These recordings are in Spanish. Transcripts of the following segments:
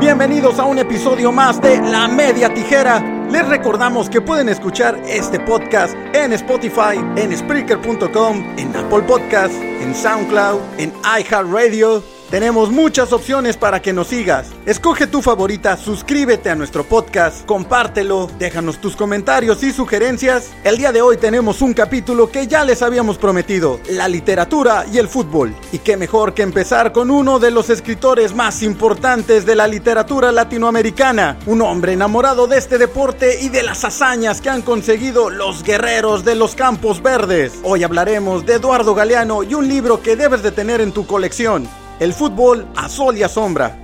Bienvenidos a un episodio más de La Media Tijera. Les recordamos que pueden escuchar este podcast en Spotify, en Spreaker.com, en Apple Podcasts, en SoundCloud, en iHeartRadio tenemos muchas opciones para que nos sigas. Escoge tu favorita, suscríbete a nuestro podcast, compártelo, déjanos tus comentarios y sugerencias. El día de hoy tenemos un capítulo que ya les habíamos prometido, la literatura y el fútbol. Y qué mejor que empezar con uno de los escritores más importantes de la literatura latinoamericana, un hombre enamorado de este deporte y de las hazañas que han conseguido los guerreros de los campos verdes. Hoy hablaremos de Eduardo Galeano y un libro que debes de tener en tu colección. El fútbol a sol y a sombra.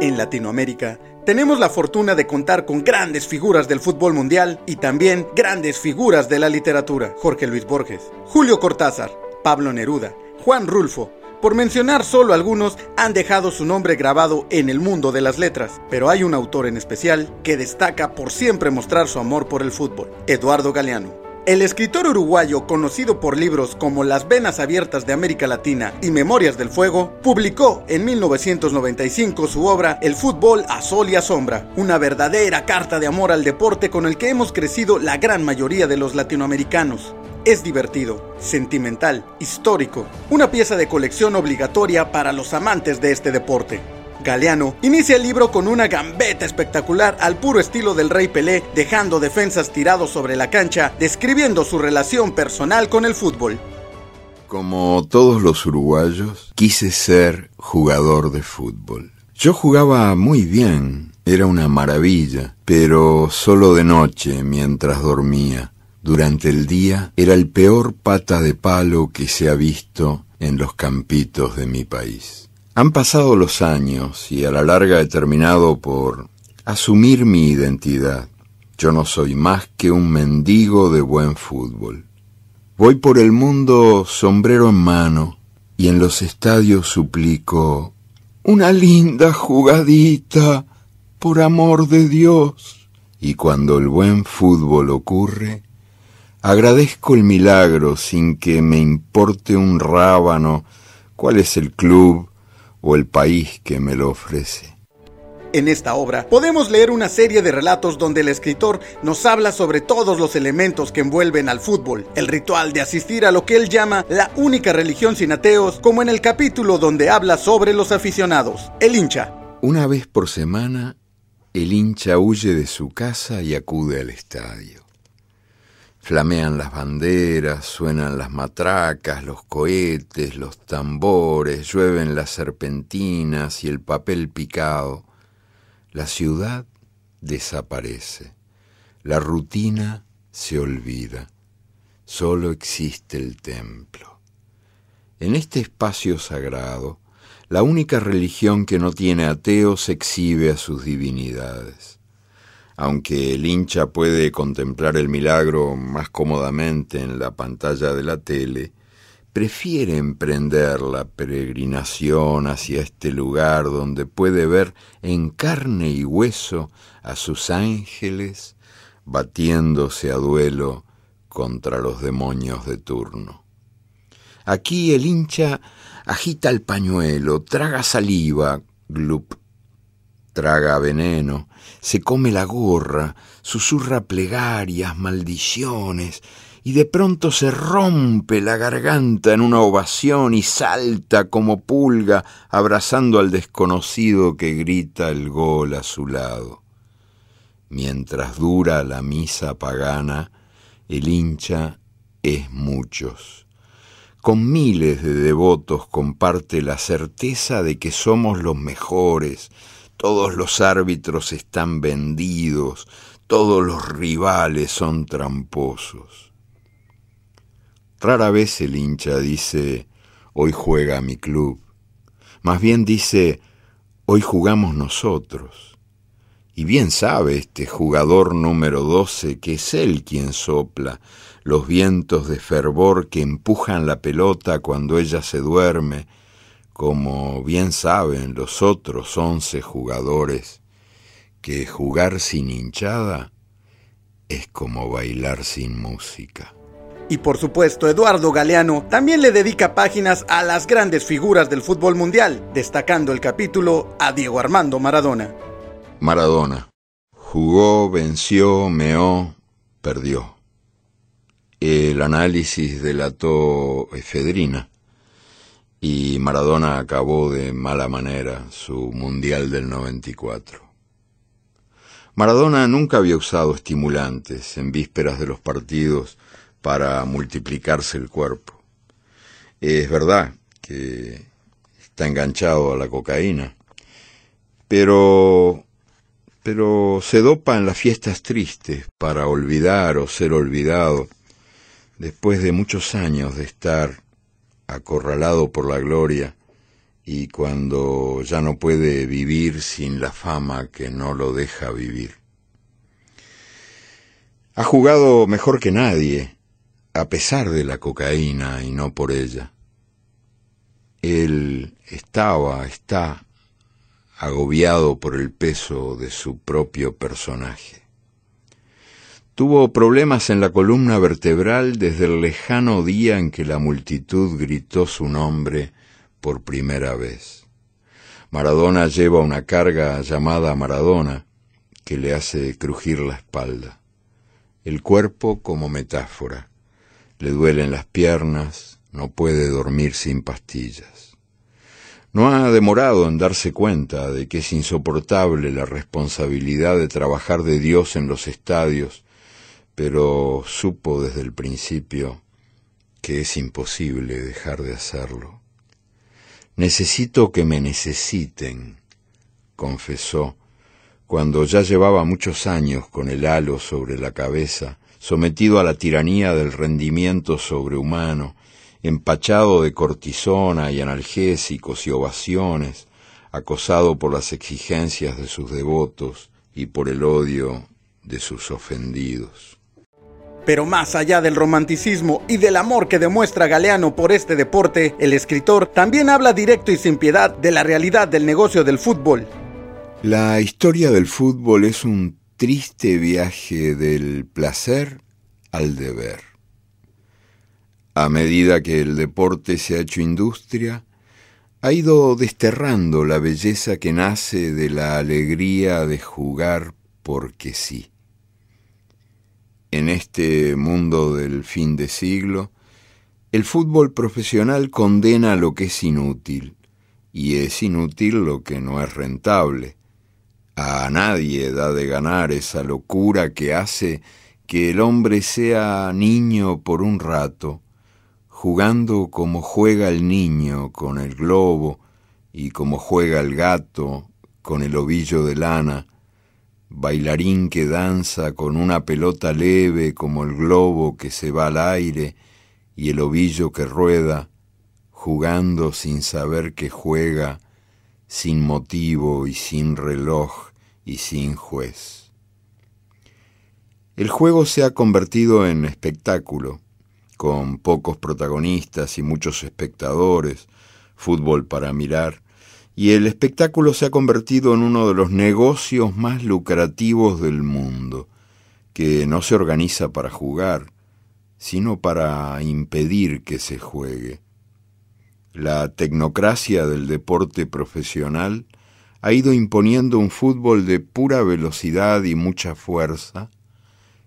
En Latinoamérica tenemos la fortuna de contar con grandes figuras del fútbol mundial y también grandes figuras de la literatura. Jorge Luis Borges, Julio Cortázar, Pablo Neruda, Juan Rulfo, por mencionar solo algunos, han dejado su nombre grabado en el mundo de las letras, pero hay un autor en especial que destaca por siempre mostrar su amor por el fútbol, Eduardo Galeano. El escritor uruguayo, conocido por libros como Las Venas Abiertas de América Latina y Memorias del Fuego, publicó en 1995 su obra El fútbol a sol y a sombra, una verdadera carta de amor al deporte con el que hemos crecido la gran mayoría de los latinoamericanos. Es divertido, sentimental, histórico, una pieza de colección obligatoria para los amantes de este deporte. Galeano inicia el libro con una gambeta espectacular al puro estilo del Rey Pelé, dejando defensas tirados sobre la cancha, describiendo su relación personal con el fútbol. Como todos los uruguayos, quise ser jugador de fútbol. Yo jugaba muy bien, era una maravilla, pero solo de noche mientras dormía. Durante el día era el peor pata de palo que se ha visto en los campitos de mi país. Han pasado los años y a la larga he terminado por asumir mi identidad. Yo no soy más que un mendigo de buen fútbol. Voy por el mundo sombrero en mano y en los estadios suplico una linda jugadita, por amor de Dios. Y cuando el buen fútbol ocurre, agradezco el milagro sin que me importe un rábano cuál es el club o el país que me lo ofrece. En esta obra podemos leer una serie de relatos donde el escritor nos habla sobre todos los elementos que envuelven al fútbol, el ritual de asistir a lo que él llama la única religión sin ateos, como en el capítulo donde habla sobre los aficionados, el hincha. Una vez por semana, el hincha huye de su casa y acude al estadio. Flamean las banderas, suenan las matracas, los cohetes, los tambores, llueven las serpentinas y el papel picado. La ciudad desaparece, la rutina se olvida, solo existe el templo. En este espacio sagrado, la única religión que no tiene ateos exhibe a sus divinidades aunque el hincha puede contemplar el milagro más cómodamente en la pantalla de la tele, prefiere emprender la peregrinación hacia este lugar donde puede ver en carne y hueso a sus ángeles batiéndose a duelo contra los demonios de turno. Aquí el hincha agita el pañuelo, traga saliva, traga veneno, se come la gorra, susurra plegarias, maldiciones, y de pronto se rompe la garganta en una ovación y salta como pulga abrazando al desconocido que grita el gol a su lado. Mientras dura la misa pagana, el hincha es muchos. Con miles de devotos comparte la certeza de que somos los mejores, todos los árbitros están vendidos, todos los rivales son tramposos. Rara vez el hincha dice, hoy juega mi club. Más bien dice, hoy jugamos nosotros. Y bien sabe este jugador número doce que es él quien sopla los vientos de fervor que empujan la pelota cuando ella se duerme como bien saben los otros once jugadores, que jugar sin hinchada es como bailar sin música. Y por supuesto, Eduardo Galeano también le dedica páginas a las grandes figuras del fútbol mundial, destacando el capítulo a Diego Armando Maradona. Maradona. Jugó, venció, meó, perdió. El análisis delató efedrina y Maradona acabó de mala manera su Mundial del 94. Maradona nunca había usado estimulantes en vísperas de los partidos para multiplicarse el cuerpo. Es verdad que está enganchado a la cocaína, pero pero se dopa en las fiestas tristes para olvidar o ser olvidado después de muchos años de estar acorralado por la gloria y cuando ya no puede vivir sin la fama que no lo deja vivir. Ha jugado mejor que nadie, a pesar de la cocaína y no por ella. Él estaba, está agobiado por el peso de su propio personaje. Tuvo problemas en la columna vertebral desde el lejano día en que la multitud gritó su nombre por primera vez. Maradona lleva una carga llamada Maradona que le hace crujir la espalda. El cuerpo como metáfora. Le duelen las piernas, no puede dormir sin pastillas. No ha demorado en darse cuenta de que es insoportable la responsabilidad de trabajar de Dios en los estadios pero supo desde el principio que es imposible dejar de hacerlo. Necesito que me necesiten, confesó, cuando ya llevaba muchos años con el halo sobre la cabeza, sometido a la tiranía del rendimiento sobrehumano, empachado de cortisona y analgésicos y ovaciones, acosado por las exigencias de sus devotos y por el odio de sus ofendidos. Pero más allá del romanticismo y del amor que demuestra Galeano por este deporte, el escritor también habla directo y sin piedad de la realidad del negocio del fútbol. La historia del fútbol es un triste viaje del placer al deber. A medida que el deporte se ha hecho industria, ha ido desterrando la belleza que nace de la alegría de jugar porque sí. En este mundo del fin de siglo, el fútbol profesional condena lo que es inútil, y es inútil lo que no es rentable. A nadie da de ganar esa locura que hace que el hombre sea niño por un rato, jugando como juega el niño con el globo y como juega el gato con el ovillo de lana, bailarín que danza con una pelota leve como el globo que se va al aire y el ovillo que rueda, jugando sin saber que juega, sin motivo y sin reloj y sin juez. El juego se ha convertido en espectáculo, con pocos protagonistas y muchos espectadores, fútbol para mirar, y el espectáculo se ha convertido en uno de los negocios más lucrativos del mundo, que no se organiza para jugar, sino para impedir que se juegue. La tecnocracia del deporte profesional ha ido imponiendo un fútbol de pura velocidad y mucha fuerza,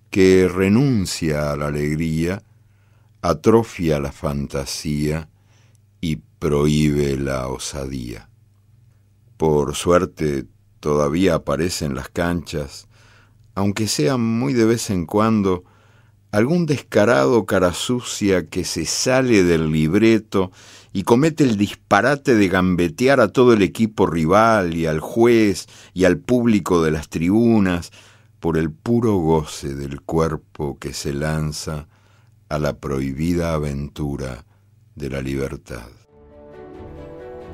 que renuncia a la alegría, atrofia la fantasía y prohíbe la osadía. Por suerte todavía aparece en las canchas, aunque sea muy de vez en cuando, algún descarado cara sucia que se sale del libreto y comete el disparate de gambetear a todo el equipo rival y al juez y al público de las tribunas por el puro goce del cuerpo que se lanza a la prohibida aventura de la libertad.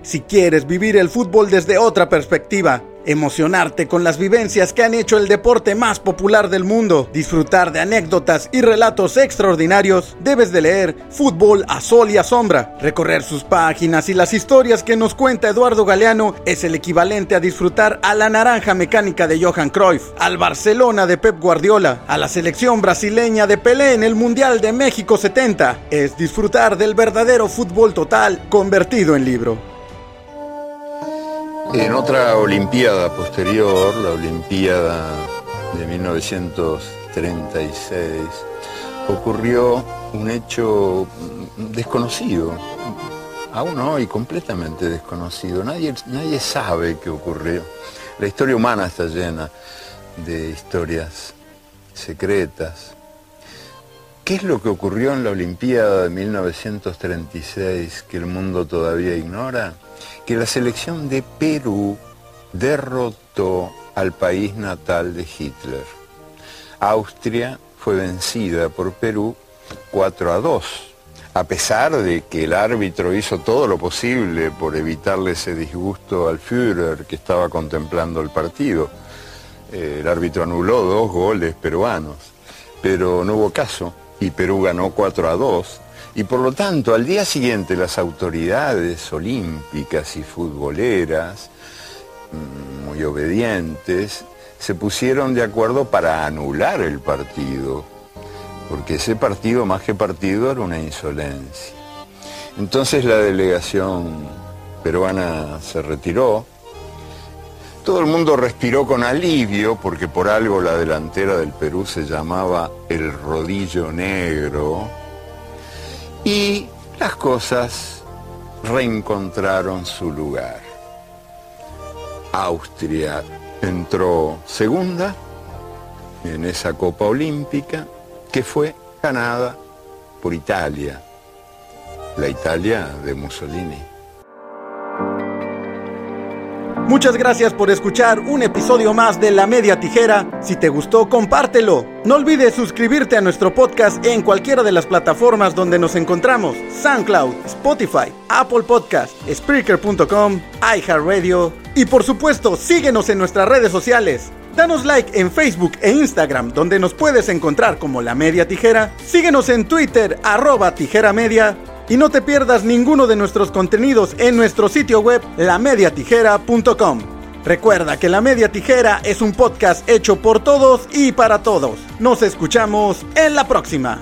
Si quieres vivir el fútbol desde otra perspectiva, emocionarte con las vivencias que han hecho el deporte más popular del mundo, disfrutar de anécdotas y relatos extraordinarios, debes de leer Fútbol a Sol y a Sombra. Recorrer sus páginas y las historias que nos cuenta Eduardo Galeano es el equivalente a disfrutar a la naranja mecánica de Johan Cruyff, al Barcelona de Pep Guardiola, a la selección brasileña de Pelé en el Mundial de México 70. Es disfrutar del verdadero fútbol total convertido en libro. En otra Olimpiada posterior, la Olimpiada de 1936, ocurrió un hecho desconocido, aún hoy completamente desconocido. Nadie, nadie sabe qué ocurrió. La historia humana está llena de historias secretas. ¿Qué es lo que ocurrió en la Olimpiada de 1936 que el mundo todavía ignora? Que la selección de Perú derrotó al país natal de Hitler. Austria fue vencida por Perú 4 a 2, a pesar de que el árbitro hizo todo lo posible por evitarle ese disgusto al Führer que estaba contemplando el partido. El árbitro anuló dos goles peruanos, pero no hubo caso y Perú ganó 4 a 2 y por lo tanto, al día siguiente las autoridades olímpicas y futboleras, mm, muy obedientes, se pusieron de acuerdo para anular el partido, porque ese partido, más que partido, era una insolencia. Entonces la delegación peruana se retiró, todo el mundo respiró con alivio porque por algo la delantera del Perú se llamaba el rodillo negro, y las cosas reencontraron su lugar. Austria entró segunda en esa Copa Olímpica que fue ganada por Italia, la Italia de Mussolini. Muchas gracias por escuchar un episodio más de La Media Tijera. Si te gustó, compártelo. No olvides suscribirte a nuestro podcast en cualquiera de las plataformas donde nos encontramos. SoundCloud, Spotify, Apple Podcast, Spreaker.com, iHeartRadio y por supuesto síguenos en nuestras redes sociales. Danos like en Facebook e Instagram, donde nos puedes encontrar como La Media Tijera. Síguenos en Twitter, arroba Tijera Media y no te pierdas ninguno de nuestros contenidos en nuestro sitio web lamediatijera.com. Recuerda que La Media Tijera es un podcast hecho por todos y para todos. Nos escuchamos en la próxima.